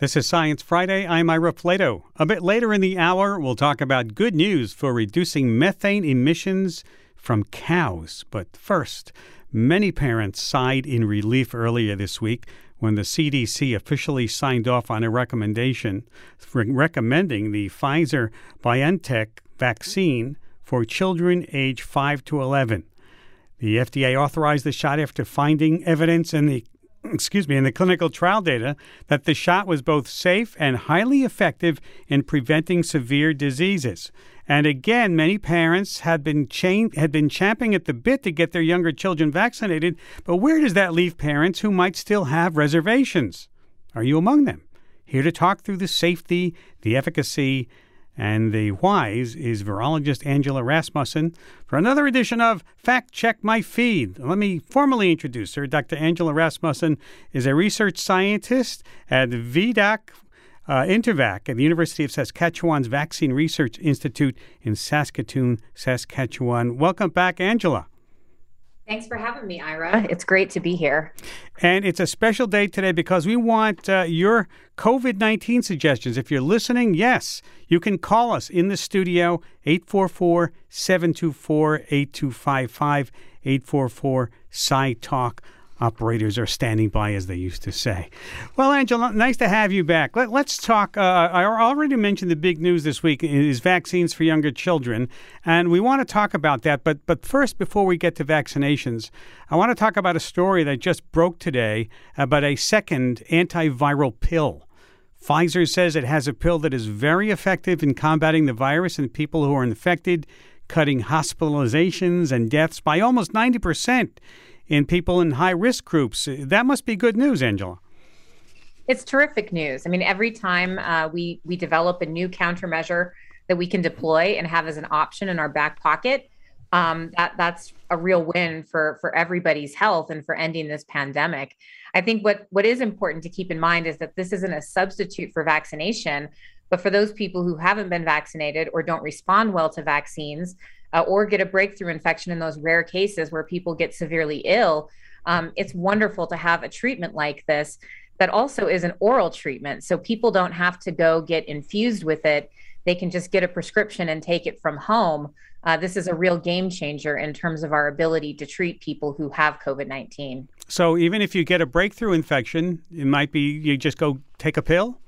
This is Science Friday. I'm Ira Flatow. A bit later in the hour, we'll talk about good news for reducing methane emissions from cows. But first, many parents sighed in relief earlier this week when the CDC officially signed off on a recommendation recommending the Pfizer BioNTech vaccine for children age 5 to 11. The FDA authorized the shot after finding evidence in the excuse me, in the clinical trial data that the shot was both safe and highly effective in preventing severe diseases. And again, many parents had been chain, had been champing at the bit to get their younger children vaccinated, but where does that leave parents who might still have reservations? Are you among them? Here to talk through the safety, the efficacy, and the whys is virologist Angela Rasmussen for another edition of Fact Check My Feed. Let me formally introduce her. Dr. Angela Rasmussen is a research scientist at VIDO uh, Intervac at the University of Saskatchewan's Vaccine Research Institute in Saskatoon, Saskatchewan. Welcome back, Angela. Thanks for having me, Ira. It's great to be here. And it's a special day today because we want uh, your COVID 19 suggestions. If you're listening, yes, you can call us in the studio 844 724 8255 844 Sci Talk operators are standing by, as they used to say. Well, Angela, nice to have you back. Let, us talk. Uh, I already mentioned the big news this week is vaccines for younger children, and we want to talk about that. But but first, before we get to vaccinations, I want to talk about a story that just broke today about a second antiviral pill. Pfizer says it has a pill that is very effective in combating the virus in people who are infected, cutting hospitalizations and deaths by almost 90 percent in people in high risk groups. That must be good news, Angela. It's terrific news. I mean, every time uh, we we develop a new countermeasure that we can deploy and have as an option in our back pocket, um, that that's a real win for for everybody's health and for ending this pandemic. I think what what is important to keep in mind is that this isn't a substitute for vaccination, but for those people who haven't been vaccinated or don't respond well to vaccines, uh, or get a breakthrough infection in those rare cases where people get severely ill, um, it's wonderful to have a treatment like this that also is an oral treatment. So people don't have to go get infused with it. They can just get a prescription and take it from home. Uh, this is a real game changer in terms of our ability to treat people who have COVID 19. So even if you get a breakthrough infection, it might be you just go take a pill?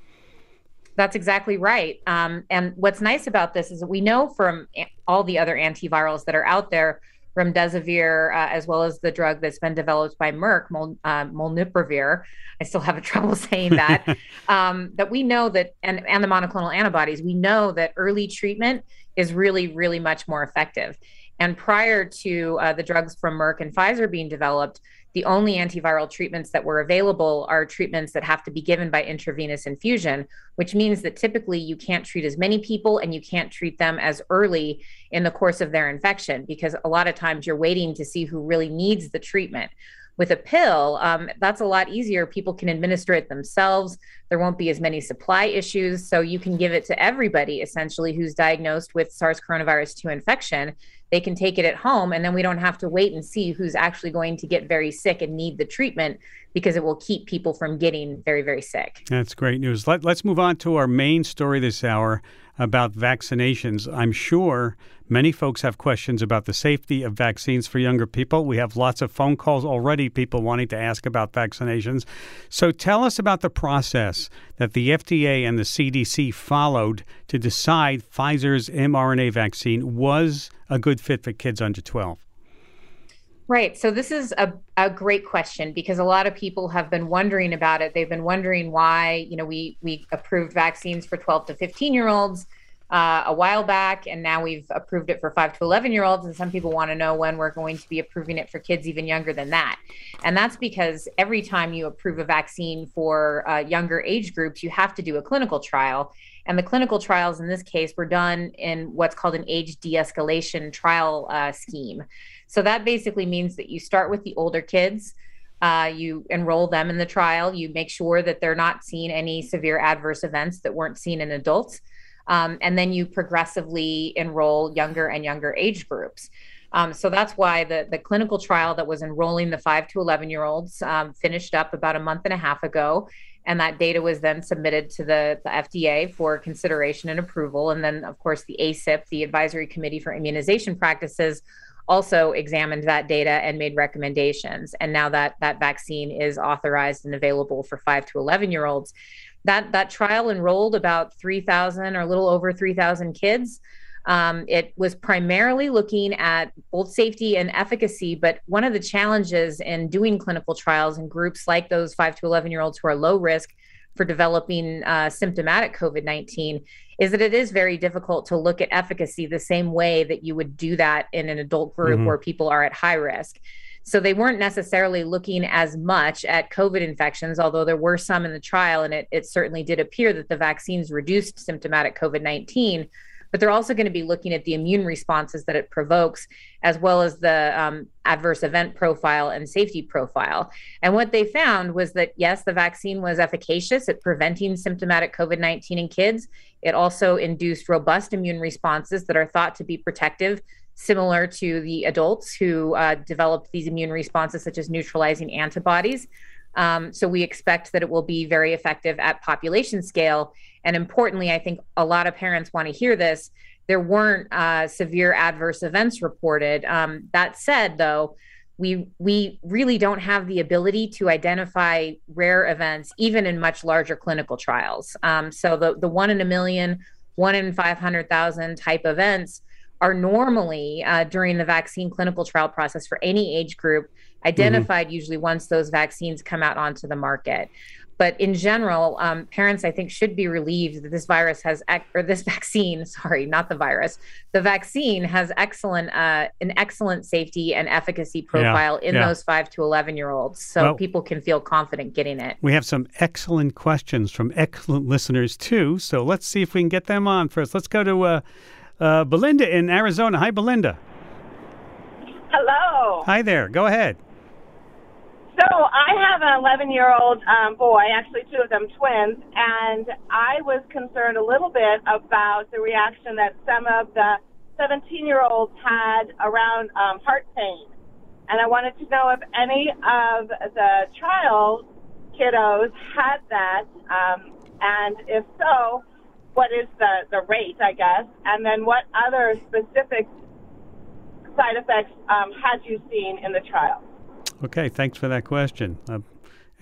That's exactly right. Um, and what's nice about this is that we know from all the other antivirals that are out there, remdesivir, uh, as well as the drug that's been developed by Merck, Mol, uh, molnupiravir. I still have a trouble saying that. um, that we know that, and, and the monoclonal antibodies, we know that early treatment is really, really much more effective. And prior to uh, the drugs from Merck and Pfizer being developed, the only antiviral treatments that were available are treatments that have to be given by intravenous infusion, which means that typically you can't treat as many people and you can't treat them as early in the course of their infection because a lot of times you're waiting to see who really needs the treatment. With a pill, um, that's a lot easier. People can administer it themselves. There won't be as many supply issues. So you can give it to everybody essentially who's diagnosed with SARS coronavirus 2 infection they can take it at home and then we don't have to wait and see who's actually going to get very sick and need the treatment because it will keep people from getting very very sick. That's great news. Let, let's move on to our main story this hour about vaccinations. I'm sure many folks have questions about the safety of vaccines for younger people. We have lots of phone calls already people wanting to ask about vaccinations. So tell us about the process that the FDA and the CDC followed to decide Pfizer's mRNA vaccine was a good fit for kids under 12? Right. So this is a, a great question because a lot of people have been wondering about it. They've been wondering why, you know, we we approved vaccines for 12 to 15 year olds uh, a while back, and now we've approved it for 5 to 11 year olds. And some people want to know when we're going to be approving it for kids even younger than that. And that's because every time you approve a vaccine for uh, younger age groups, you have to do a clinical trial. And the clinical trials in this case were done in what's called an age de escalation trial uh, scheme. So that basically means that you start with the older kids. Uh, you enroll them in the trial. You make sure that they're not seeing any severe adverse events that weren't seen in adults. Um, and then you progressively enroll younger and younger age groups. Um, so that's why the, the clinical trial that was enrolling the 5 to 11 year olds um, finished up about a month and a half ago. And that data was then submitted to the, the FDA for consideration and approval. And then, of course, the ACIP, the Advisory Committee for Immunization Practices, also examined that data and made recommendations. And now that that vaccine is authorized and available for 5 to 11 year olds. That that trial enrolled about 3,000 or a little over 3,000 kids. Um, it was primarily looking at both safety and efficacy, but one of the challenges in doing clinical trials in groups like those 5 to 11 year olds who are low risk for developing uh, symptomatic COVID 19 is that it is very difficult to look at efficacy the same way that you would do that in an adult group mm-hmm. where people are at high risk. So they weren't necessarily looking as much at COVID infections, although there were some in the trial, and it, it certainly did appear that the vaccines reduced symptomatic COVID 19 but they're also going to be looking at the immune responses that it provokes, as well as the um, adverse event profile and safety profile. And what they found was that, yes, the vaccine was efficacious at preventing symptomatic COVID 19 in kids. It also induced robust immune responses that are thought to be protective similar to the adults who uh, developed these immune responses, such as neutralizing antibodies. Um, so we expect that it will be very effective at population scale. And importantly, I think a lot of parents want to hear this. There weren't uh, severe adverse events reported. Um, that said, though, we we really don't have the ability to identify rare events, even in much larger clinical trials. Um, so the the one in a million, one in five hundred thousand type events are normally uh, during the vaccine clinical trial process for any age group identified mm-hmm. usually once those vaccines come out onto the market. But in general, um, parents, I think, should be relieved that this virus has, or this vaccine, sorry, not the virus, the vaccine has excellent, uh, an excellent safety and efficacy profile yeah, in yeah. those five to 11 year olds. So well, people can feel confident getting it. We have some excellent questions from excellent listeners, too. So let's see if we can get them on first. Let's go to uh, uh, Belinda in Arizona. Hi, Belinda. Hello. Hi there. Go ahead. So I have an 11 year old um, boy, actually two of them twins, and I was concerned a little bit about the reaction that some of the 17 year olds had around um, heart pain. And I wanted to know if any of the trial kiddos had that, um, and if so, what is the, the rate, I guess, and then what other specific side effects um, had you seen in the trial? Okay, thanks for that question. Uh,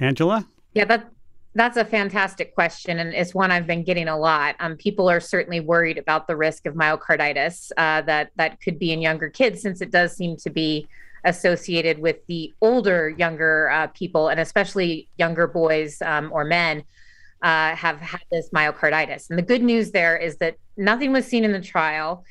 Angela? Yeah, that that's a fantastic question, and it's one I've been getting a lot. Um, people are certainly worried about the risk of myocarditis uh, that that could be in younger kids, since it does seem to be associated with the older, younger uh, people, and especially younger boys um, or men uh, have had this myocarditis. And the good news there is that nothing was seen in the trial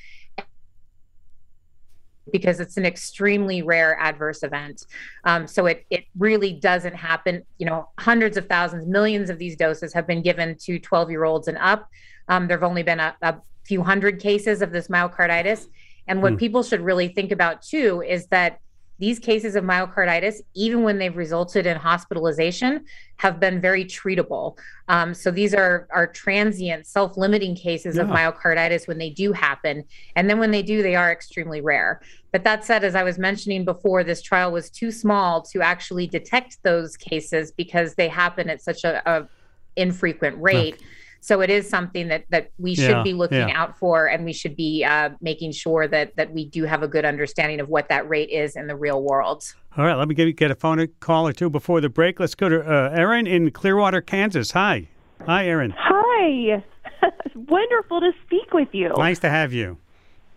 because it's an extremely rare adverse event. Um, so it it really doesn't happen. You know, hundreds of thousands, millions of these doses have been given to 12 year olds and up. Um, there have only been a, a, few hundred cases of this myocarditis. And what mm. people should really think about too is that these cases of myocarditis, even when they've resulted in hospitalization, have been very treatable. Um, so these are, are transient, self limiting cases yeah. of myocarditis when they do happen. And then when they do, they are extremely rare. But that said, as I was mentioning before, this trial was too small to actually detect those cases because they happen at such a, a infrequent rate. Yeah so it is something that that we should yeah, be looking yeah. out for, and we should be uh, making sure that that we do have a good understanding of what that rate is in the real world. All right, let me get, get a phone call or two before the break. Let's go to uh, Erin in Clearwater, Kansas. Hi. Hi, Erin. Hi. Wonderful to speak with you. Nice to have you.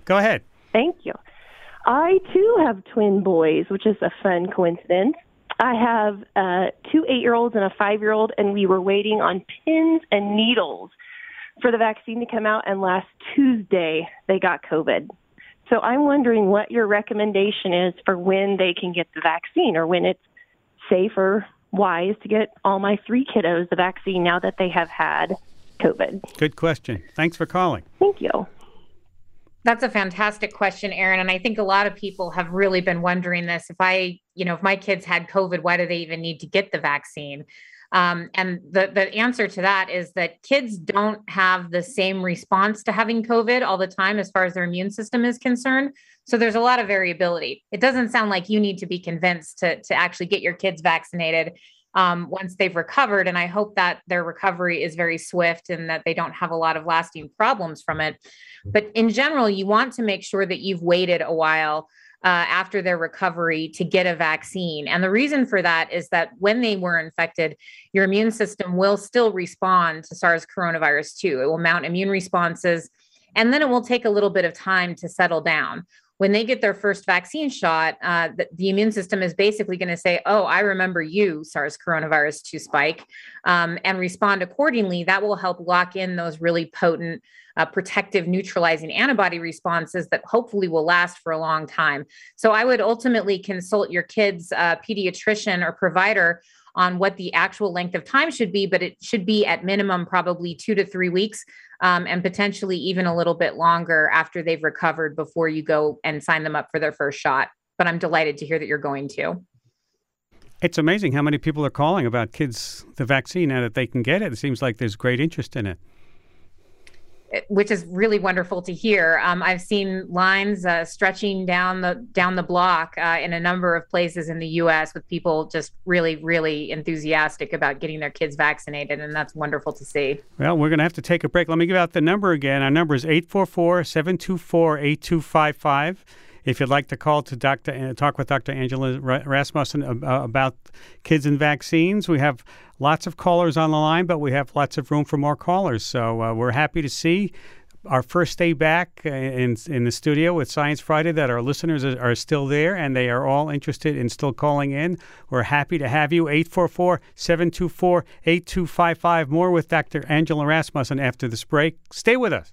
Go ahead. Thank you. I too have twin boys, which is a fun coincidence. I have uh, two eight year olds and a five year old, and we were waiting on pins and needles for the vaccine to come out, and last Tuesday they got COVID. So I'm wondering what your recommendation is for when they can get the vaccine or when it's safe or wise to get all my three kiddos the vaccine now that they have had COVID. Good question. Thanks for calling. Thank you. That's a fantastic question, Erin. And I think a lot of people have really been wondering this. If I, you know, if my kids had COVID, why do they even need to get the vaccine? Um, and the, the answer to that is that kids don't have the same response to having COVID all the time as far as their immune system is concerned. So there's a lot of variability. It doesn't sound like you need to be convinced to, to actually get your kids vaccinated um, once they've recovered. And I hope that their recovery is very swift and that they don't have a lot of lasting problems from it. But in general, you want to make sure that you've waited a while uh, after their recovery to get a vaccine. And the reason for that is that when they were infected, your immune system will still respond to SARS coronavirus 2. It will mount immune responses, and then it will take a little bit of time to settle down when they get their first vaccine shot, uh, the, the, immune system is basically going to say, Oh, I remember you, SARS coronavirus 2 spike, um, and respond accordingly. That will help lock in those really potent uh, protective neutralizing antibody responses that hopefully will last for a long time. So I would ultimately consult your kid's uh, pediatrician or provider on what the actual length of time should be, but it should be at minimum probably two to three weeks um, and potentially even a little bit longer after they've recovered before you go and sign them up for their first shot. But I'm delighted to hear that you're going to. It's amazing how many people are calling about kids the vaccine now that they can get it. It seems like there's great interest in it which is really wonderful to hear. Um, I've seen lines uh, stretching down the down the block uh, in a number of places in the U.S. with people just really, really enthusiastic about getting their kids vaccinated, and that's wonderful to see. Well, we're going to have to take a break. Let me give out the number again. Our number is 844-724-8255. If you'd like to call to Dr. Uh, talk with Dr. Angela Rasmussen about kids and vaccines, we have lots of callers on the line, but we have lots of room for more callers. So uh, we're happy to see our first day back in in the studio with Science Friday that our listeners are still there and they are all interested in still calling in. We're happy to have you. 844-724-8255. More with Dr. Angela Rasmussen after this break. Stay with us.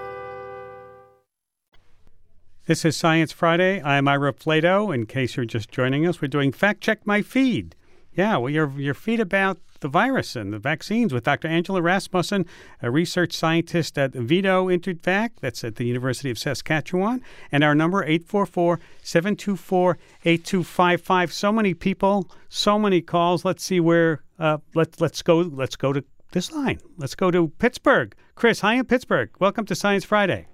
This is Science Friday. I'm Ira Flatow. In case you're just joining us, we're doing Fact Check My Feed. Yeah, well, your, your feed about the virus and the vaccines with Dr. Angela Rasmussen, a research scientist at VIDO Intervac, that's at the University of Saskatchewan, and our number 844-724-8255. So many people, so many calls. Let's see where uh, let let's go let's go to this line. Let's go to Pittsburgh. Chris, hi in Pittsburgh. Welcome to Science Friday.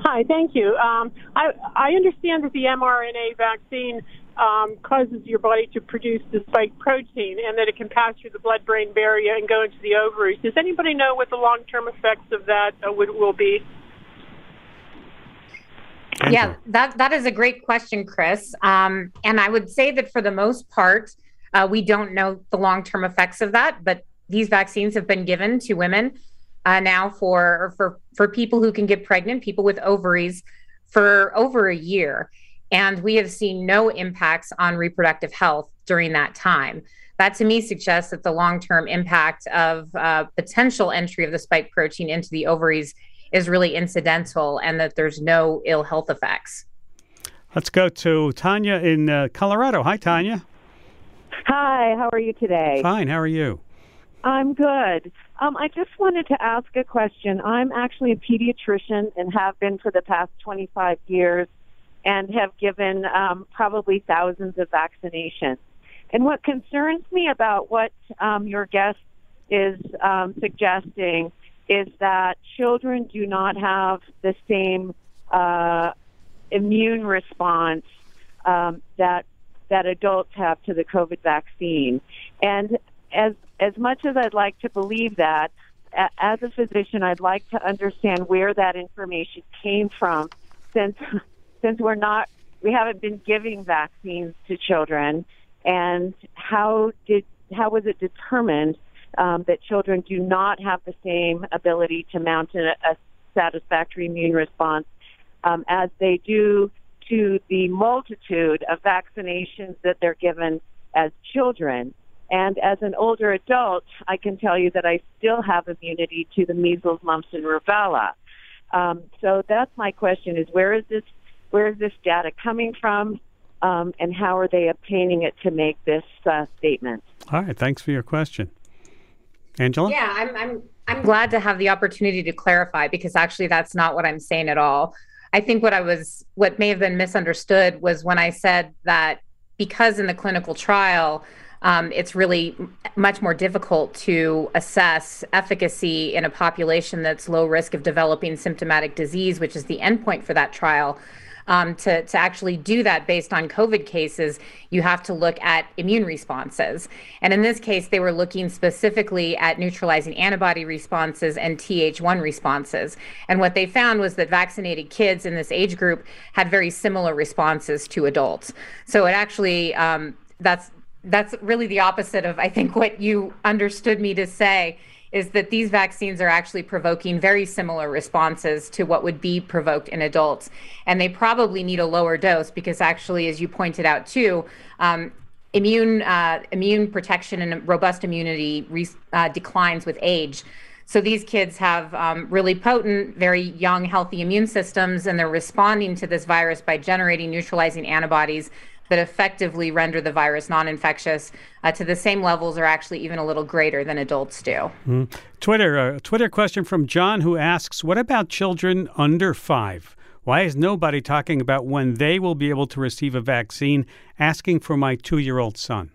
Hi, thank you. Um, I, I understand that the mRNA vaccine um, causes your body to produce the spike protein and that it can pass through the blood brain barrier and go into the ovaries. Does anybody know what the long term effects of that uh, would, will be? Yeah, that, that is a great question, Chris. Um, and I would say that for the most part, uh, we don't know the long term effects of that, but these vaccines have been given to women uh, now for for for people who can get pregnant, people with ovaries, for over a year, and we have seen no impacts on reproductive health during that time. That to me suggests that the long term impact of uh, potential entry of the spike protein into the ovaries is really incidental and that there's no ill health effects. Let's go to Tanya in uh, Colorado. Hi, Tanya. Hi, how are you today? Fine, how are you? I'm good. Um, I just wanted to ask a question. I'm actually a pediatrician and have been for the past 25 years and have given um, probably thousands of vaccinations. And what concerns me about what um, your guest is um, suggesting is that children do not have the same uh, immune response um, that that adults have to the COVID vaccine. And as as much as I'd like to believe that, as a physician, I'd like to understand where that information came from, since since we're not we haven't been giving vaccines to children, and how did how was it determined um, that children do not have the same ability to mount a, a satisfactory immune response um, as they do to the multitude of vaccinations that they're given as children. And as an older adult, I can tell you that I still have immunity to the measles, mumps, and rubella. Um, so that's my question: is where is this where is this data coming from, um, and how are they obtaining it to make this uh, statement? All right, thanks for your question, Angela. Yeah, I'm I'm I'm glad to have the opportunity to clarify because actually that's not what I'm saying at all. I think what I was, what may have been misunderstood was when I said that because in the clinical trial, um, it's really much more difficult to assess efficacy in a population that's low risk of developing symptomatic disease, which is the endpoint for that trial um, to, to actually do that based on COVID cases, you have to look at immune responses. And in this case, they were looking specifically at neutralizing antibody responses and Th1 responses. And what they found was that vaccinated kids in this age group had very similar responses to adults. So it actually, um, that's that's really the opposite of I think what you understood me to say is that these vaccines are actually provoking very similar responses to what would be provoked in adults. And they probably need a lower dose because, actually, as you pointed out too, um, immune uh, immune protection and robust immunity re- uh, declines with age. So these kids have um, really potent, very young, healthy immune systems, and they're responding to this virus by generating neutralizing antibodies that effectively render the virus non infectious uh, to the same levels or actually even a little greater than adults do. Mm. Twitter, a uh, Twitter question from John who asks What about children under five? Why is nobody talking about when they will be able to receive a vaccine? Asking for my two year old son.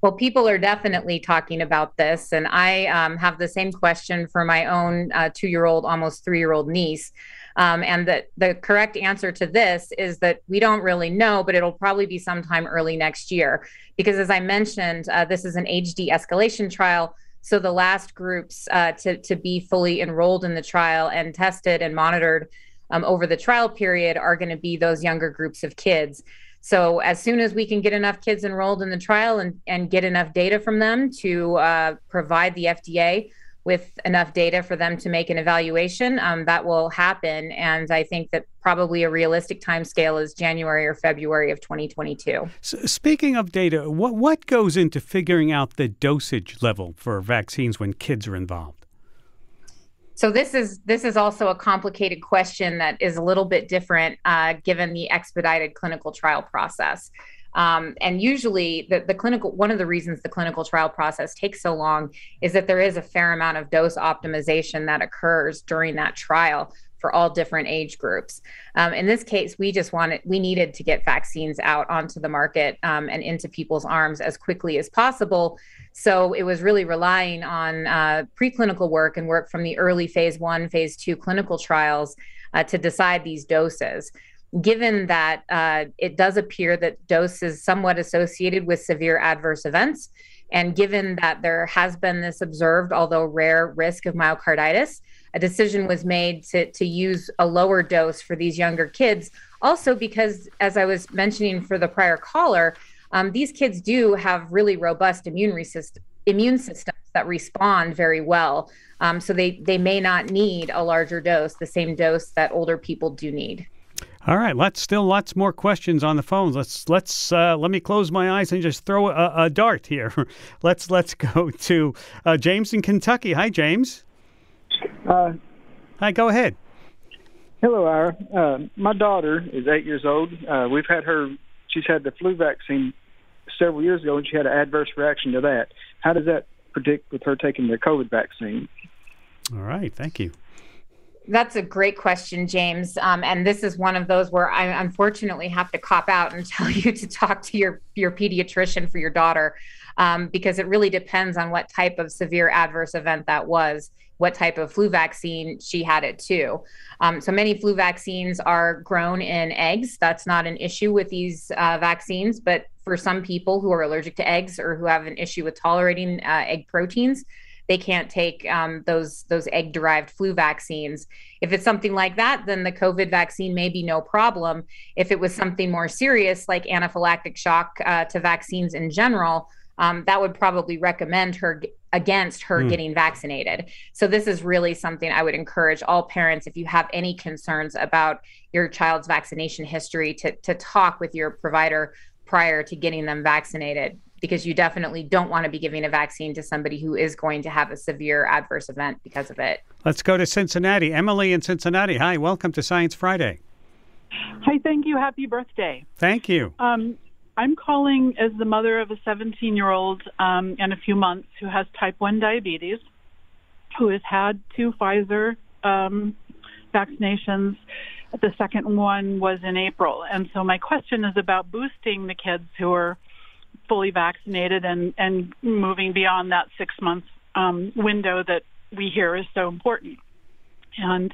Well, people are definitely talking about this. And I um, have the same question for my own uh, two year old, almost three year old niece. Um, and the, the correct answer to this is that we don't really know, but it'll probably be sometime early next year. Because as I mentioned, uh, this is an age de escalation trial. So the last groups uh, to, to be fully enrolled in the trial and tested and monitored um, over the trial period are going to be those younger groups of kids. So as soon as we can get enough kids enrolled in the trial and, and get enough data from them to uh, provide the FDA with enough data for them to make an evaluation, um, that will happen. And I think that probably a realistic time scale is January or February of 2022. So speaking of data, what, what goes into figuring out the dosage level for vaccines when kids are involved? So this is this is also a complicated question that is a little bit different uh, given the expedited clinical trial process. Um, and usually, the, the clinical one of the reasons the clinical trial process takes so long is that there is a fair amount of dose optimization that occurs during that trial for all different age groups. Um, in this case, we just wanted, we needed to get vaccines out onto the market um, and into people's arms as quickly as possible. So it was really relying on uh, preclinical work and work from the early phase one, phase two clinical trials uh, to decide these doses given that uh, it does appear that dose is somewhat associated with severe adverse events, and given that there has been this observed, although rare, risk of myocarditis, a decision was made to, to use a lower dose for these younger kids. Also, because as I was mentioning for the prior caller, um, these kids do have really robust immune, resist- immune systems that respond very well. Um, so they, they may not need a larger dose, the same dose that older people do need. All right, let's still lots more questions on the phones. Let's let's uh, let me close my eyes and just throw a, a dart here. let's let's go to uh, James in Kentucky. Hi, James. Uh, Hi, go ahead. Hello, Ira. Uh, my daughter is eight years old. Uh, we've had her. She's had the flu vaccine several years ago, and she had an adverse reaction to that. How does that predict with her taking the COVID vaccine? All right, thank you. That's a great question, James. Um, and this is one of those where I unfortunately have to cop out and tell you to talk to your your pediatrician for your daughter, um, because it really depends on what type of severe adverse event that was, what type of flu vaccine she had it to. Um, so many flu vaccines are grown in eggs. That's not an issue with these uh, vaccines, but for some people who are allergic to eggs or who have an issue with tolerating uh, egg proteins they can't take um, those those egg derived flu vaccines. If it's something like that, then the COVID vaccine may be no problem. If it was something more serious, like anaphylactic shock uh, to vaccines in general, um, that would probably recommend her against her mm. getting vaccinated. So this is really something I would encourage all parents if you have any concerns about your child's vaccination history to to talk with your provider prior to getting them vaccinated because you definitely don't want to be giving a vaccine to somebody who is going to have a severe adverse event because of it. Let's go to Cincinnati. Emily in Cincinnati. Hi, welcome to Science Friday. Hi, thank you. Happy birthday. Thank you. Um, I'm calling as the mother of a 17 year old um, in a few months who has type 1 diabetes, who has had two Pfizer um, vaccinations. The second one was in April. And so my question is about boosting the kids who are fully vaccinated and, and moving beyond that six month um, window that we hear is so important. And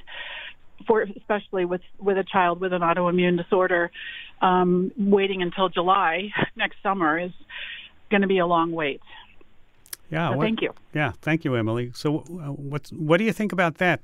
for especially with with a child with an autoimmune disorder, um, waiting until July next summer is going to be a long wait. Yeah. So what, thank you. Yeah. Thank you, Emily. So, uh, what's what do you think about that?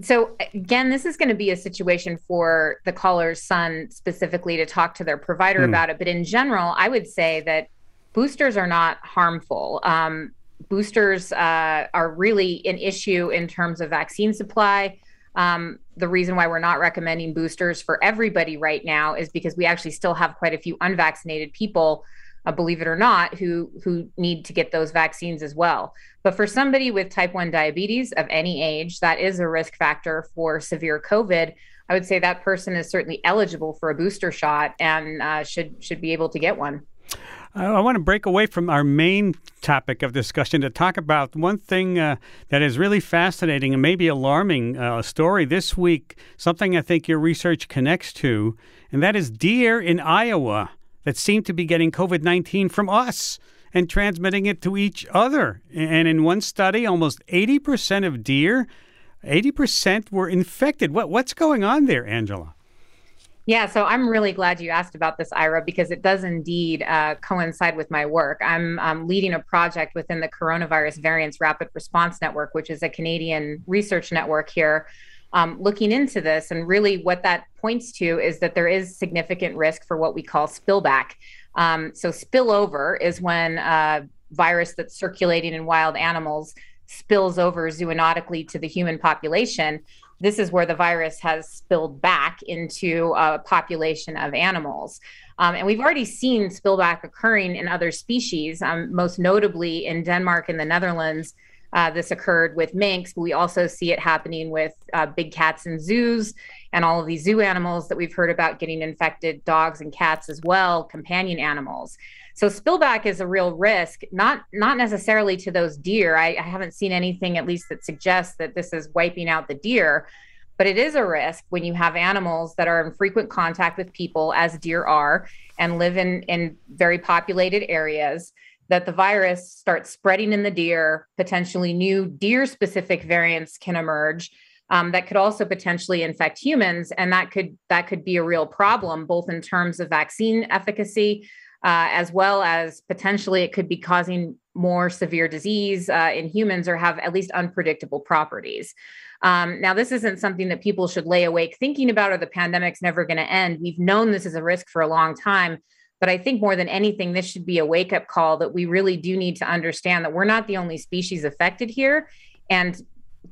So again this is going to be a situation for the caller's son specifically to talk to their provider mm. about it. But in general i would say that boosters are not harmful. Um, boosters uh, are really an issue in terms of vaccine supply. Um, the reason why we're not recommending boosters for everybody right now is because we actually still have quite a few unvaccinated people uh, believe it or not, who who need to get those vaccines as well. But for somebody with type 1 diabetes of any age, that is a risk factor for severe COVID. I would say that person is certainly eligible for a booster shot and uh, should should be able to get one. I want to break away from our main topic of discussion to talk about one thing uh, that is really fascinating and maybe alarming uh, story this week, something I think your research connects to, and that is deer in Iowa that seem to be getting COVID 19 from us and transmitting it to each other. And in one study, almost 80% of deer, 80% were infected. What, what's going on there, Angela? Yeah, so I'm really glad you asked about this, Ira, because it does indeed uh, coincide with my work. I'm um, leading a project within the Coronavirus Variants Rapid Response Network, which is a Canadian research network here um, looking into this. And really, what that points to is that there is significant risk for what we call spillback. Um, so, spillover is when a virus that's circulating in wild animals spills over zoonotically to the human population. This is where the virus has spilled back into a population of animals. Um, and we've already seen spillback occurring in other species, um, most notably in Denmark and the Netherlands uh, this occurred with minks, but we also see it happening with uh, big cats in zoos and all of these zoo animals that we've heard about getting infected, dogs and cats as well, companion animals. So spillback is a real risk, not not necessarily to those deer. I, I haven't seen anything, at least, that suggests that this is wiping out the deer, but it is a risk when you have animals that are in frequent contact with people, as deer are, and live in in very populated areas that the virus starts spreading in the deer, potentially new deer specific variants can emerge. Um, that could also potentially infect humans, and that could that could be a real problem, both in terms of vaccine efficacy, uh, as well as potentially it could be causing more severe disease uh, in humans or have at least unpredictable properties. Um, now, this isn't something that people should lay awake thinking about, or the pandemic's never going to end. We've known this is a risk for a long time, but I think more than anything, this should be a wake up call that we really do need to understand that we're not the only species affected here. And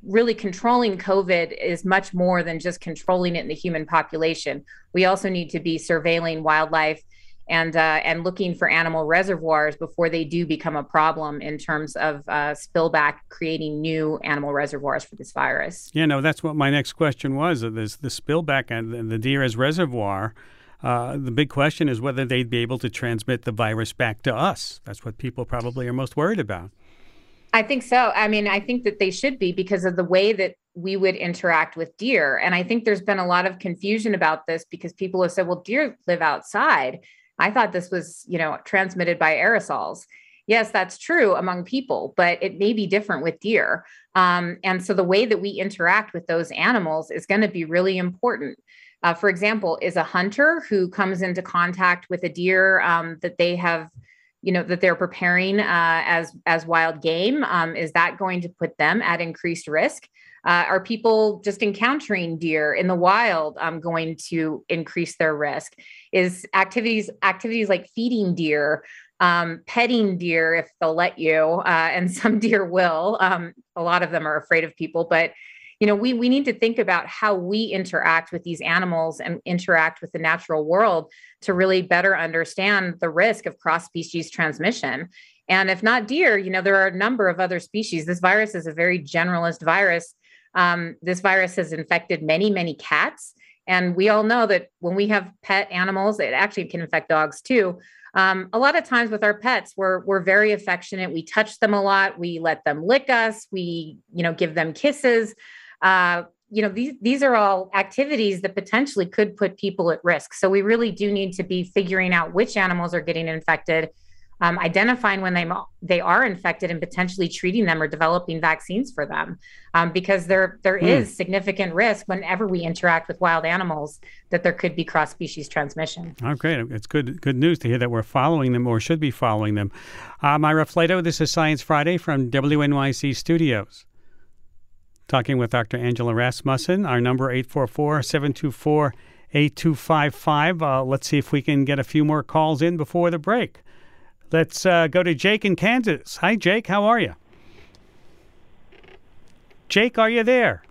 really controlling COVID is much more than just controlling it in the human population. We also need to be surveilling wildlife and uh, and looking for animal reservoirs before they do become a problem in terms of uh, spillback, creating new animal reservoirs for this virus. Yeah, no, that's what my next question was. This the spillback and the deer as reservoir. Uh, the big question is whether they'd be able to transmit the virus back to us. That's what people probably are most worried about. I think so. I mean, I think that they should be because of the way that we would interact with deer. And I think there's been a lot of confusion about this because people have said, well, deer live outside. I thought this was, you know, transmitted by aerosols. Yes, that's true among people, but it may be different with deer. Um, and so the way that we interact with those animals is going to be really important. Uh, for example, is a hunter who comes into contact with a deer um, that they have you know that they're preparing uh, as as wild game um, is that going to put them at increased risk? Uh, are people just encountering deer in the wild um, going to increase their risk? Is activities activities like feeding deer um, petting deer if they'll let you uh, and some deer will um, a lot of them are afraid of people but you know we we need to think about how we interact with these animals and interact with the natural world to really better understand the risk of cross species transmission. And if not deer you know there are a number of other species. This virus is a very generalist virus. Um, this virus has infected many many cats. And we all know that when we have pet animals it actually can infect dogs too. Um, a lot of times with our pets we're we're very affectionate. We touch them a lot. We let them lick us. We you know give them kisses uh, you know these these are all activities that potentially could put people at risk so we really do need to be figuring out which animals are getting infected um, identifying when they they are infected and potentially treating them or developing vaccines for them um, because there there mm. is significant risk whenever we interact with wild animals that there could be cross species transmission. Oh, great! It's good good news to hear that we're following them or should be following them. Uh, I'm Ira Flatow, this is Science Friday from WNYC Studios. Talking with Dr. Angela Rasmussen. Our number 844-724-8255. Uh, let's see if we can get a few more calls in before the break. Let's uh, go to Jake in Kansas. Hi, Jake. How are you? Jake, are you there?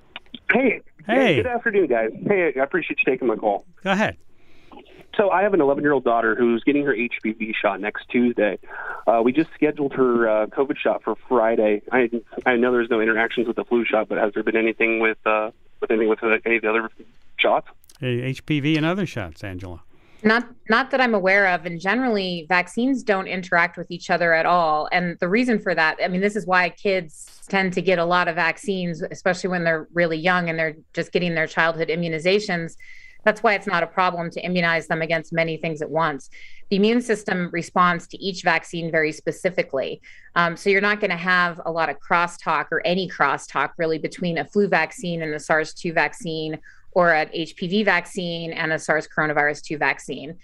Hey. Hey. Good afternoon, guys. Hey, I appreciate you taking my call. Go ahead. So I have an 11 year old daughter who's getting her HPV shot next Tuesday. Uh, we just scheduled her uh, COVID shot for Friday. I I know there's no interactions with the flu shot, but has there been anything with uh, with anything with uh, any of the other shots? Hey, HPV and other shots, Angela. Not not that I'm aware of, and generally vaccines don't interact with each other at all. And the reason for that, I mean, this is why kids tend to get a lot of vaccines, especially when they're really young and they're just getting their childhood immunizations that's why it's not a problem to immunize them against many things at once. The immune system responds to each vaccine very specifically. Um, so you're not going to have a lot of crosstalk or any crosstalk really between a flu vaccine and a SARS 2 vaccine or an HPV vaccine and a SARS coronavirus 2 vaccine.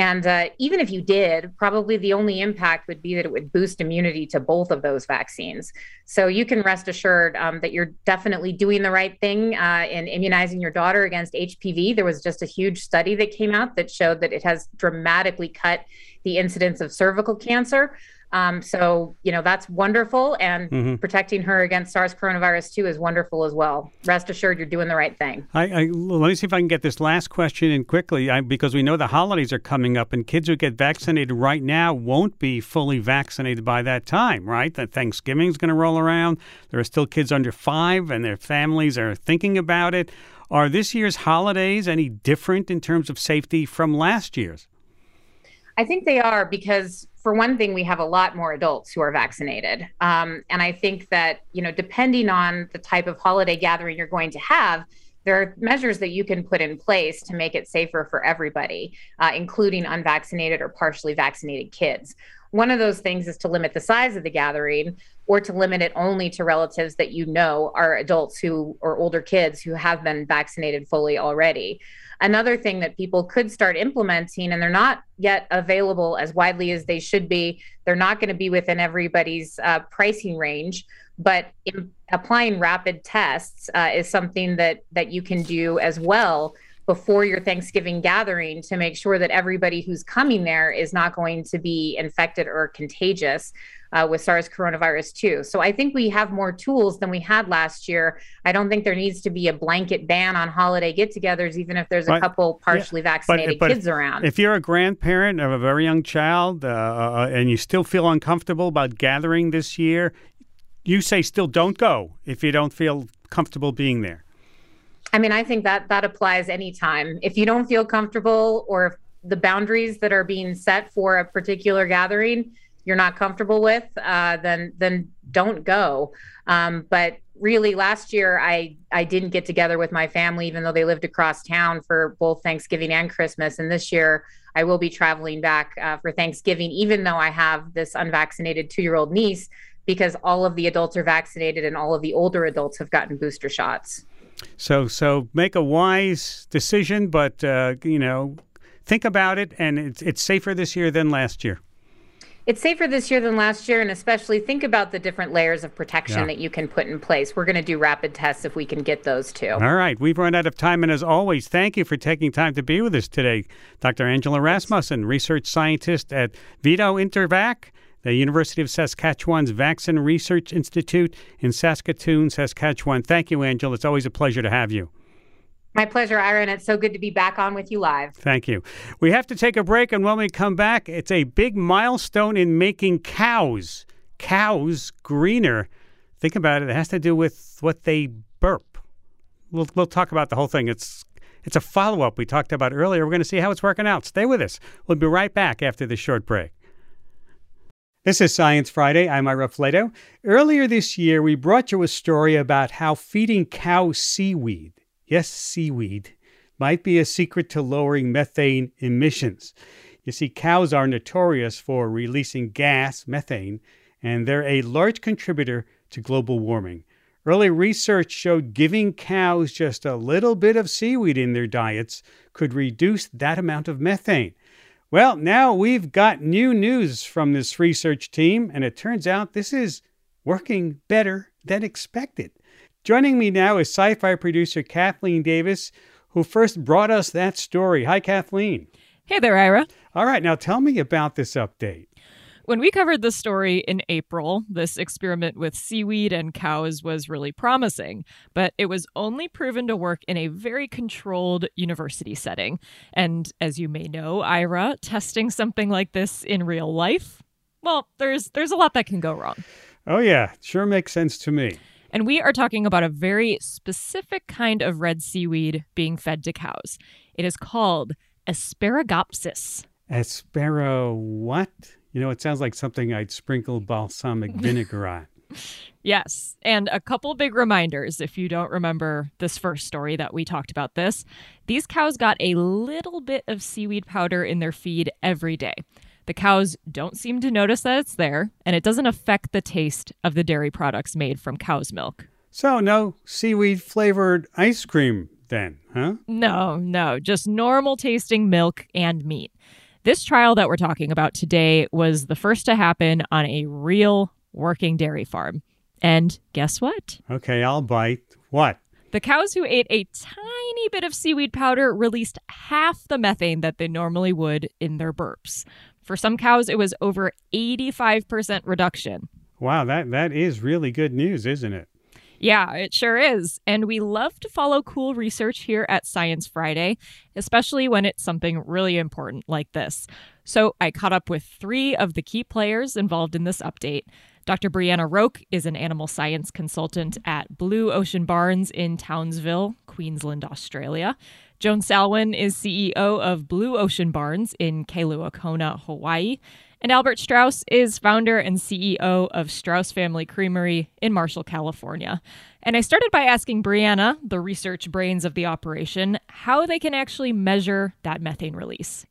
And uh, even if you did, probably the only impact would be that it would boost immunity to both of those vaccines. So you can rest assured um, that you're definitely doing the right thing uh, in immunizing your daughter against HPV. There was just a huge study that came out that showed that it has dramatically cut the incidence of cervical cancer. Um, so, you know, that's wonderful. And mm-hmm. protecting her against SARS coronavirus 2 is wonderful as well. Rest assured, you're doing the right thing. I, I let me see if I can get this last question in quickly I, because we know the holidays are coming up and kids who get vaccinated right now won't be fully vaccinated by that time, right? That Thanksgiving is going to roll around. There are still kids under five and their families are thinking about it. Are this year's holidays any different in terms of safety from last year's? I think they are because for one thing, we have a lot more adults who are vaccinated. Um, and I think that, you know, depending on the type of holiday gathering you're going to have, there are measures that you can put in place to make it safer for everybody, uh, including unvaccinated or partially vaccinated kids. One of those things is to limit the size of the gathering or to limit it only to relatives that you know are adults who or older kids who have been vaccinated fully already. Another thing that people could start implementing, and they're not yet available as widely as they should be, they're not going to be within everybody's uh, pricing range. But in, applying rapid tests uh, is something that that you can do as well before your Thanksgiving gathering to make sure that everybody who's coming there is not going to be infected or contagious uh, with SARS coronavirus 2. So I think we have more tools than we had last year. I don't think there needs to be a blanket ban on holiday get togethers, even if there's a but, couple partially yeah, vaccinated but, but kids around. If you're a grandparent of a very young child uh, uh, and you still feel uncomfortable about gathering this year, you say still don't go if you don't feel comfortable being there. I mean, I think that that applies anytime. If you don't feel comfortable or if the boundaries that are being set for a particular gathering you're not comfortable with, uh, then then don't go. Um, but really last year I I didn't get together with my family even though they lived across town for both Thanksgiving and Christmas and this year I will be traveling back uh, for Thanksgiving even though I have this unvaccinated 2-year-old niece because all of the adults are vaccinated and all of the older adults have gotten booster shots. So so make a wise decision but uh, you know think about it and it's it's safer this year than last year it's safer this year than last year and especially think about the different layers of protection yeah. that you can put in place we're going to do rapid tests if we can get those too all right we've run out of time and as always thank you for taking time to be with us today dr angela rasmussen research scientist at VIDO intervac the University of Saskatchewan's Vaccine Research Institute in Saskatoon, Saskatchewan. Thank you, Angela. It's always a pleasure to have you. My pleasure, Ira, it's so good to be back on with you live. Thank you. We have to take a break, and when we come back, it's a big milestone in making cows, cows greener. Think about it; it has to do with what they burp. We'll we'll talk about the whole thing. It's it's a follow up we talked about earlier. We're going to see how it's working out. Stay with us. We'll be right back after this short break. This is Science Friday. I'm Ira Flatow. Earlier this year, we brought you a story about how feeding cows seaweed yes, seaweed, might be a secret to lowering methane emissions. You see, cows are notorious for releasing gas, methane, and they're a large contributor to global warming. Early research showed giving cows just a little bit of seaweed in their diets could reduce that amount of methane. Well, now we've got new news from this research team, and it turns out this is working better than expected. Joining me now is sci fi producer Kathleen Davis, who first brought us that story. Hi, Kathleen. Hey there, Ira. All right, now tell me about this update. When we covered this story in April, this experiment with seaweed and cows was really promising, but it was only proven to work in a very controlled university setting. And as you may know, Ira, testing something like this in real life, well, there's there's a lot that can go wrong. Oh yeah, sure makes sense to me. And we are talking about a very specific kind of red seaweed being fed to cows. It is called Asparagopsis. Asparo what? You know, it sounds like something I'd sprinkle balsamic vinegar on. Yes. And a couple big reminders if you don't remember this first story that we talked about this. These cows got a little bit of seaweed powder in their feed every day. The cows don't seem to notice that it's there, and it doesn't affect the taste of the dairy products made from cow's milk. So, no seaweed flavored ice cream then, huh? No, no, just normal tasting milk and meat. This trial that we're talking about today was the first to happen on a real working dairy farm. And guess what? Okay, I'll bite. What? The cows who ate a tiny bit of seaweed powder released half the methane that they normally would in their burps. For some cows, it was over 85% reduction. Wow, that, that is really good news, isn't it? Yeah, it sure is. And we love to follow cool research here at Science Friday, especially when it's something really important like this. So I caught up with three of the key players involved in this update. Dr. Brianna Roque is an animal science consultant at Blue Ocean Barns in Townsville, Queensland, Australia. Joan Salwen is CEO of Blue Ocean Barns in Kailua Kona, Hawaii. And Albert Straus is founder and CEO of Straus Family Creamery in Marshall, California. And I started by asking Brianna, the research brains of the operation, how they can actually measure that methane release.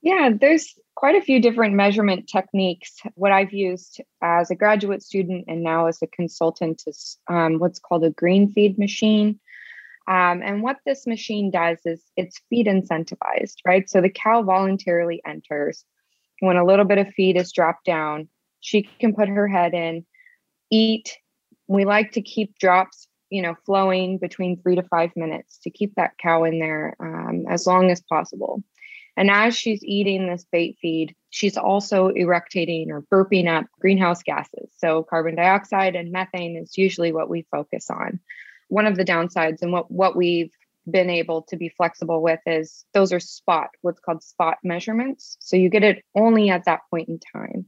Yeah, there's quite a few different measurement techniques. What I've used as a graduate student and now as a consultant is um, what's called a GreenFeed machine. Um, and what this machine does is it's feed incentivized, right? So the cow voluntarily enters. When a little bit of feed is dropped down, she can put her head in, eat. We like to keep drops, you know, flowing between three to five minutes to keep that cow in there um, as long as possible. And as she's eating this bait feed, she's also eructating or burping up greenhouse gases. So carbon dioxide and methane is usually what we focus on one of the downsides and what what we've been able to be flexible with is those are spot what's called spot measurements. So you get it only at that point in time.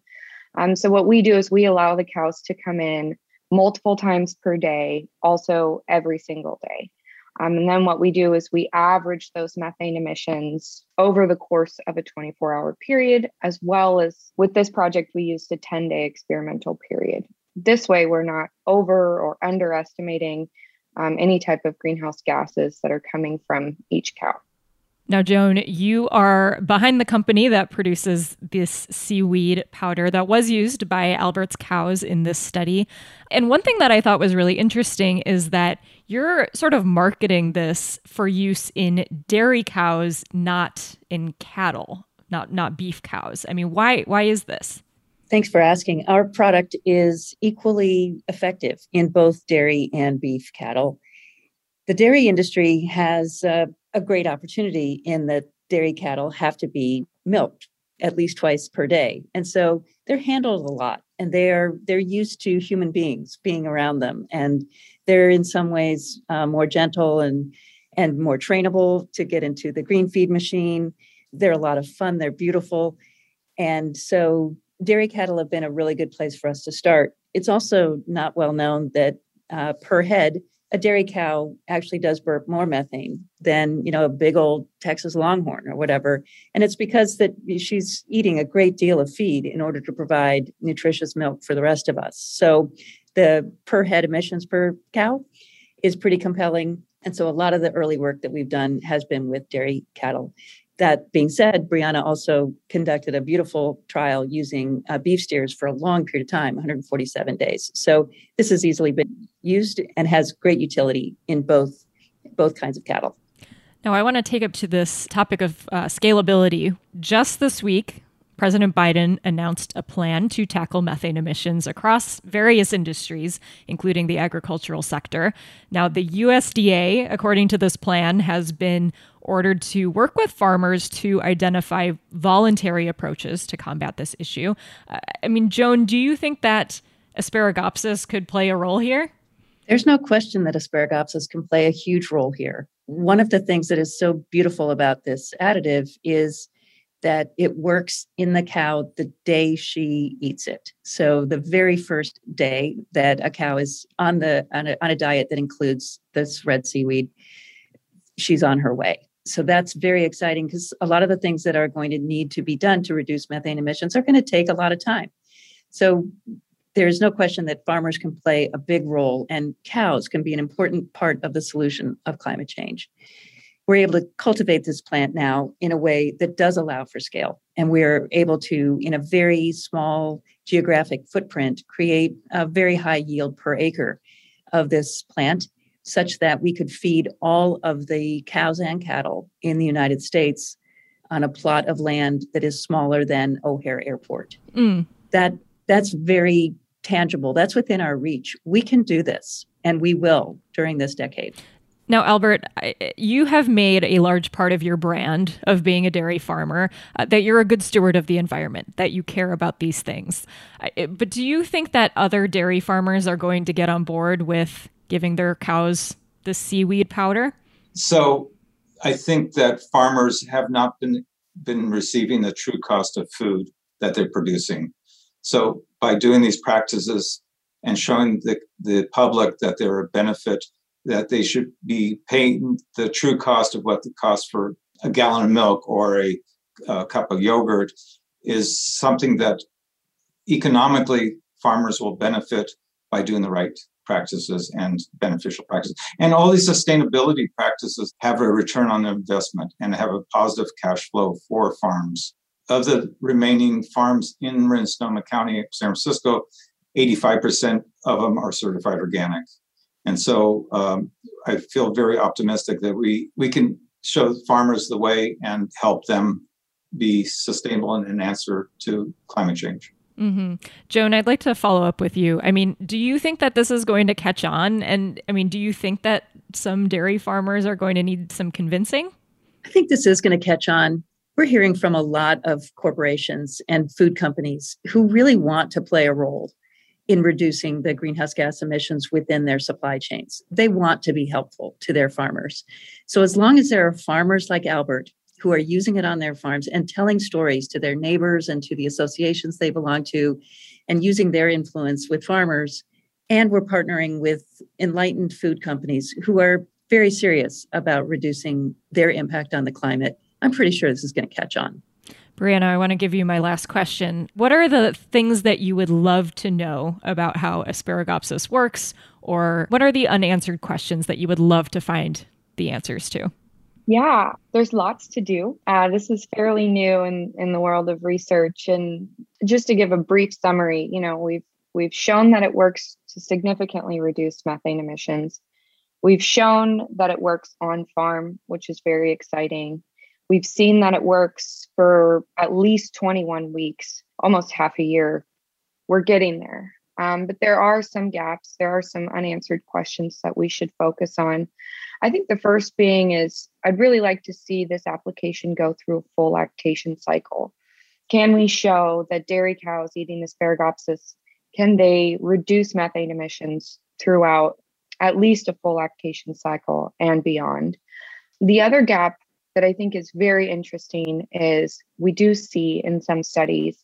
Um, so what we do is we allow the cows to come in multiple times per day also every single day. Um, and then what we do is we average those methane emissions over the course of a 24 hour period, as well as with this project, we used a 10 day experimental period. this way, we're not over or underestimating um, any type of greenhouse gases that are coming from each cow. Now, Joan, you are behind the company that produces this seaweed powder that was used by Albert's cows in this study. And one thing that I thought was really interesting is that you're sort of marketing this for use in dairy cows, not in cattle, not not beef cows. I mean, why why is this? Thanks for asking. Our product is equally effective in both dairy and beef cattle. The dairy industry has uh, a great opportunity in that dairy cattle have to be milked at least twice per day. And so they're handled a lot and they are they're used to human beings being around them and they're in some ways uh, more gentle and and more trainable to get into the GreenFeed machine. They're a lot of fun, they're beautiful. And so dairy cattle have been a really good place for us to start. It's also not well known that uh, per head, a dairy cow actually does burp more methane than you know a big old Texas Longhorn or whatever, and it's because that she's eating a great deal of feed in order to provide nutritious milk for the rest of us. So the per head emissions per cow is pretty compelling. And so a lot of the early work that we've done has been with dairy cattle that being said, Brianna also conducted a beautiful trial using uh, beef steers for a long period of time 147 days. So this has easily been used and has great utility in both both kinds of cattle. Now, I want to take up to this topic of uh, scalability. Just this week, President Biden announced a plan to tackle methane emissions across various industries, including the agricultural sector. Now, the USDA, according to this plan, has been ordered to work with farmers to identify voluntary approaches to combat this issue. Uh, I mean, Joan, do you think that Asparagopsis could play a role here? There's no question that Asparagopsis can play a huge role here. One of the things that is so beautiful about this additive is that it works in the cow the day she eats it. So the very first day that a cow is on the on a, on a diet that includes this red seaweed, she's on her way so that's very exciting because a lot of the things that are going to need to be done to reduce methane emissions are going to take a lot of time. So there's no question that farmers can play a big role and cows can be an important part of the solution of climate change. We're able to cultivate this plant now in a way that does allow for scale. And we're able to, in a very small geographic footprint, create a very high yield per acre of this plant such that we could feed all of the cows and cattle in the United States on a plot of land that is smaller than O'Hare Airport. Mm. That that's very tangible. That's within our reach. We can do this and we will during this decade. Now, Albert, you have made a large part of your brand of being a dairy farmer uh, that you're a good steward of the environment, that you care about these things. But do you think that other dairy farmers are going to get on board with giving their cows the seaweed powder? So I think that farmers have not been been receiving the true cost of food that they're producing. So by doing these practices and showing the, the public that they're a benefit, that they should be paying the true cost of what the cost for a gallon of milk or a, a cup of yogurt is something that economically farmers will benefit by doing the right practices and beneficial practices. And all these sustainability practices have a return on investment and have a positive cash flow for farms. Of the remaining farms in Sonoma County, San Francisco, 85% of them are certified organic. And so um, I feel very optimistic that we, we can show farmers the way and help them be sustainable in an answer to climate change. Mm-hmm. Joan, I'd like to follow up with you. I mean, do you think that this is going to catch on? And I mean, do you think that some dairy farmers are going to need some convincing? I think this is going to catch on. We're hearing from a lot of corporations and food companies who really want to play a role in reducing the greenhouse gas emissions within their supply chains. They want to be helpful to their farmers. So, as long as there are farmers like Albert who are using it on their farms and telling stories to their neighbors and to the associations they belong to and using their influence with farmers. And we're partnering with enlightened food companies who are very serious about reducing their impact on the climate. I'm pretty sure this is going to catch on. Brianna, I want to give you my last question. What are the things that you would love to know about how Asparagopsis works, or what are the unanswered questions that you would love to find the answers to? Yeah, there's lots to do. Uh, this is fairly new in, in the world of research. And just to give a brief summary, you know, we've we've shown that it works to significantly reduce methane emissions. We've shown that it works on farm, which is very exciting. We've seen that it works for at least 21 weeks, almost half a year. We're getting there. Um, but there are some gaps, there are some unanswered questions that we should focus on. I think the first being is I'd really like to see this application go through a full lactation cycle. Can we show that dairy cows eating Asparagopsis can they reduce methane emissions throughout at least a full lactation cycle and beyond? The other gap that I think is very interesting is we do see in some studies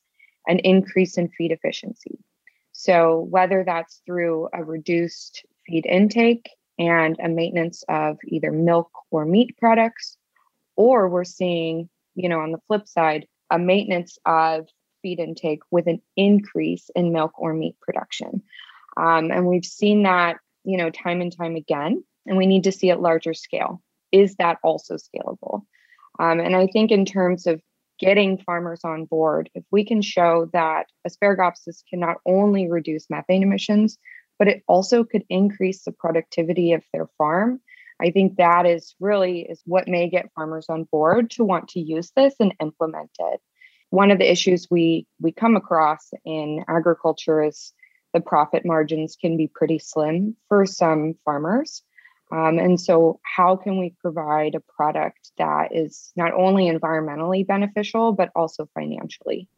an increase in feed efficiency. So, whether that's through a reduced feed intake and a maintenance of either milk or meat products, or we're seeing, you know, on the flip side, a maintenance of feed intake with an increase in milk or meat production. Um, and we've seen that, you know, time and time again, and we need to see at larger scale. Is that also scalable? Um, and I think in terms of getting farmers on board, if we can show that Asparagopsis can not only reduce methane emissions, but it also could increase the productivity of their farm, I think that is really is what may get farmers on board to want to use this and implement it one of the issues we we come across in agriculture is the profit margins can be pretty slim for some farmers. Um, and so, how can we provide a product that is not only environmentally beneficial, but also financially?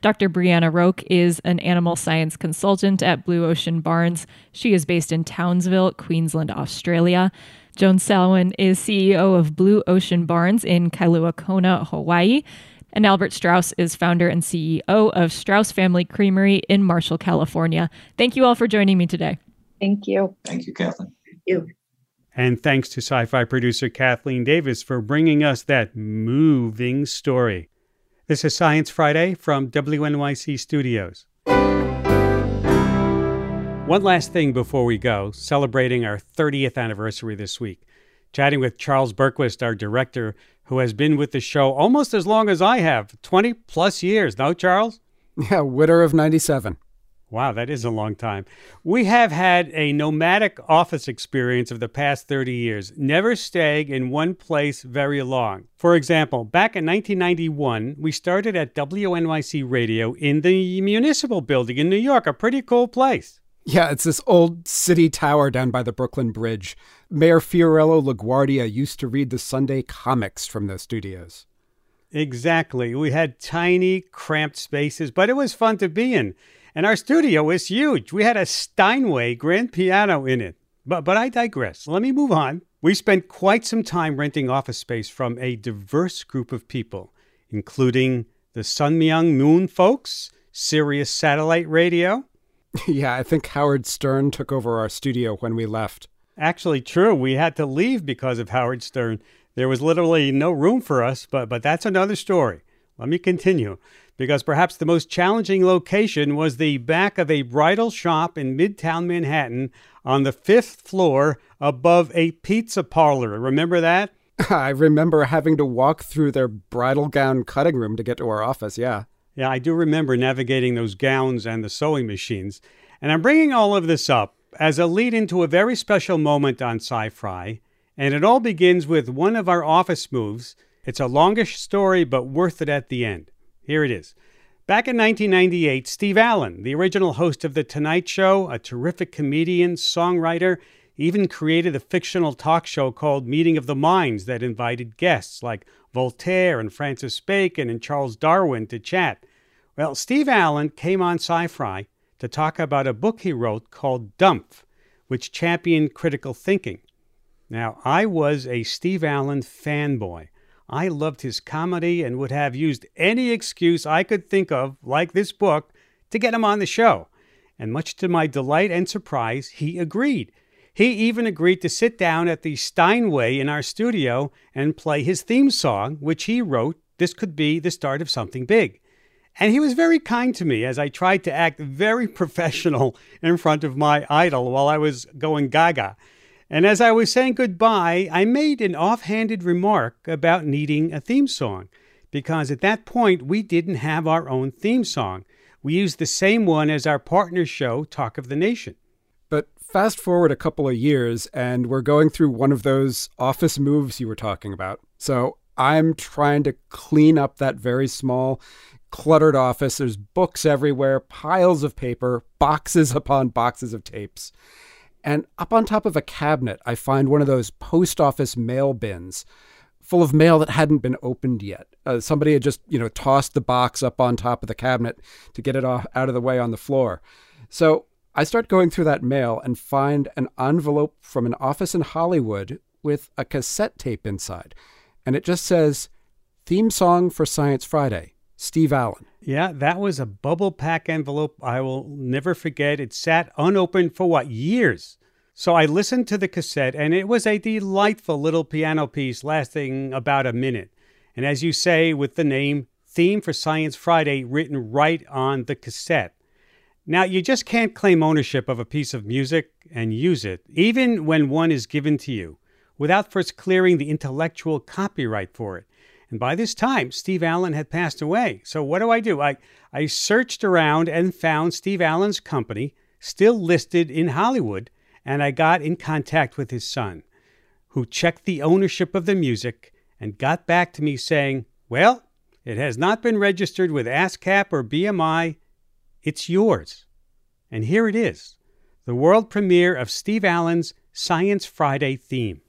Dr. Brianna Roque is an animal science consultant at Blue Ocean Barns. She is based in Townsville, Queensland, Australia. Joan Salwen is CEO of Blue Ocean Barns in Kailua Kona, Hawaii. And Albert Straus is founder and CEO of Straus Family Creamery in Marshall, California. Thank you all for joining me today. Thank you. Thank you, Kathleen. Thank you. And thanks to sci fi producer Kathleen Davis for bringing us that moving story. This is Science Friday from WNYC Studios. One last thing before we go, celebrating our 30th anniversary this week. Chatting with Charles Bergquist, our director, who has been with the show almost as long as I have 20 plus years. No, Charles? Yeah, winter of 97. Wow, that is a long time. We have had a nomadic office experience of the past 30 years, never staying in one place very long. For example, back in 1991, we started at WNYC Radio in the municipal building in New York, a pretty cool place. Yeah, it's this old city tower down by the Brooklyn Bridge. Mayor Fiorello LaGuardia used to read the Sunday comics from those studios. Exactly. We had tiny, cramped spaces, but it was fun to be in. And our studio was huge. We had a Steinway grand piano in it. But, but I digress. Let me move on. We spent quite some time renting office space from a diverse group of people, including the Sun Myung Moon folks, Sirius Satellite Radio, yeah, I think Howard Stern took over our studio when we left. Actually, true. We had to leave because of Howard Stern. There was literally no room for us, but, but that's another story. Let me continue. Because perhaps the most challenging location was the back of a bridal shop in Midtown Manhattan on the fifth floor above a pizza parlor. Remember that? I remember having to walk through their bridal gown cutting room to get to our office, yeah. Yeah, I do remember navigating those gowns and the sewing machines. And I'm bringing all of this up as a lead into a very special moment on Sci Fi. And it all begins with one of our office moves. It's a longish story, but worth it at the end. Here it is. Back in 1998, Steve Allen, the original host of The Tonight Show, a terrific comedian, songwriter, even created a fictional talk show called Meeting of the Minds that invited guests like Voltaire and Francis Bacon and Charles Darwin to chat. Well, Steve Allen came on Sci Fi to talk about a book he wrote called Dumbth, which championed critical thinking. Now, I was a Steve Allen fanboy. I loved his comedy and would have used any excuse I could think of, like this book, to get him on the show. And much to my delight and surprise, he agreed. He even agreed to sit down at the Steinway in our studio and play his theme song, which he wrote this could be the start of something big. And he was very kind to me as I tried to act very professional in front of my idol while I was going gaga. And as I was saying goodbye, I made an offhanded remark about needing a theme song, because at that point we didn't have our own theme song. We used the same one as our partner show, Talk of the Nation. But fast forward a couple of years, and we're going through one of those office moves you were talking about. So I'm trying to clean up that very small, cluttered office. There's books everywhere, piles of paper, boxes upon boxes of tapes. And up on top of a cabinet, I find one of those post office mail bins full of mail that hadn't been opened yet. Uh, somebody had just, you know, tossed the box up on top of the cabinet to get it off, out of the way on the floor. So I start going through that mail and find an envelope from an office in Hollywood with a cassette tape inside. And it just says, Theme Song for Science Friday, Steve Allen. Yeah, that was a bubble pack envelope I will never forget. It sat unopened for what, years? So I listened to the cassette, and it was a delightful little piano piece lasting about a minute. And as you say, with the name Theme for Science Friday written right on the cassette. Now, you just can't claim ownership of a piece of music and use it, even when one is given to you, without first clearing the intellectual copyright for it. And by this time, Steve Allen had passed away. So what do I do? I, I searched around and found Steve Allen's company still listed in Hollywood and I got in contact with his son, who checked the ownership of the music and got back to me saying, Well, it has not been registered with ASCAP or BMI. It's yours. And here it is the world premiere of Steve Allen's Science Friday theme.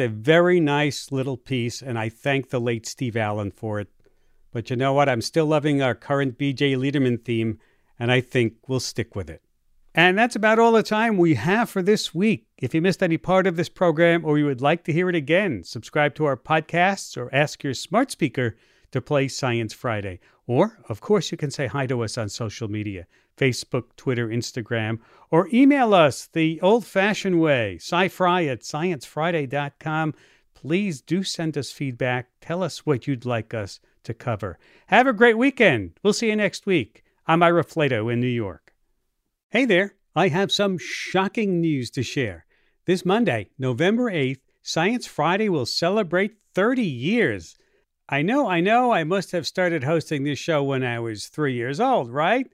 A very nice little piece, and I thank the late Steve Allen for it. But you know what? I'm still loving our current BJ Leiderman theme, and I think we'll stick with it. And that's about all the time we have for this week. If you missed any part of this program or you would like to hear it again, subscribe to our podcasts or ask your smart speaker to play Science Friday. Or, of course, you can say hi to us on social media Facebook, Twitter, Instagram, or email us the old fashioned way, sci-fri at sciencefriday.com. Please do send us feedback. Tell us what you'd like us to cover. Have a great weekend. We'll see you next week. I'm Ira Flatow in New York. Hey there, I have some shocking news to share. This Monday, November 8th, Science Friday will celebrate 30 years. I know, I know, I must have started hosting this show when I was three years old, right?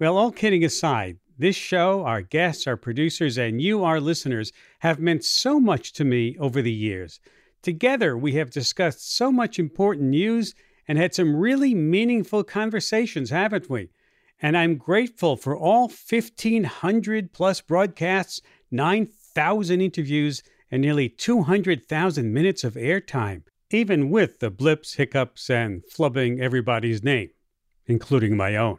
Well, all kidding aside, this show, our guests, our producers, and you, our listeners, have meant so much to me over the years. Together, we have discussed so much important news and had some really meaningful conversations, haven't we? And I'm grateful for all 1,500 plus broadcasts, 9,000 interviews, and nearly 200,000 minutes of airtime, even with the blips, hiccups, and flubbing everybody's name, including my own.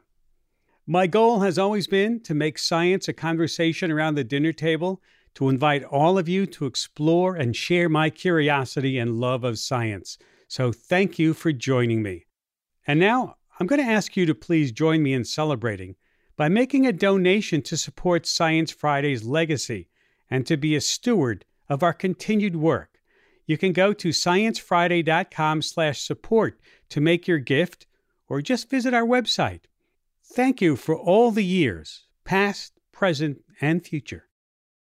My goal has always been to make science a conversation around the dinner table, to invite all of you to explore and share my curiosity and love of science. So thank you for joining me. And now I'm going to ask you to please join me in celebrating by making a donation to support Science Friday's legacy and to be a steward of our continued work. You can go to sciencefriday.com/support to make your gift or just visit our website Thank you for all the years, past, present, and future.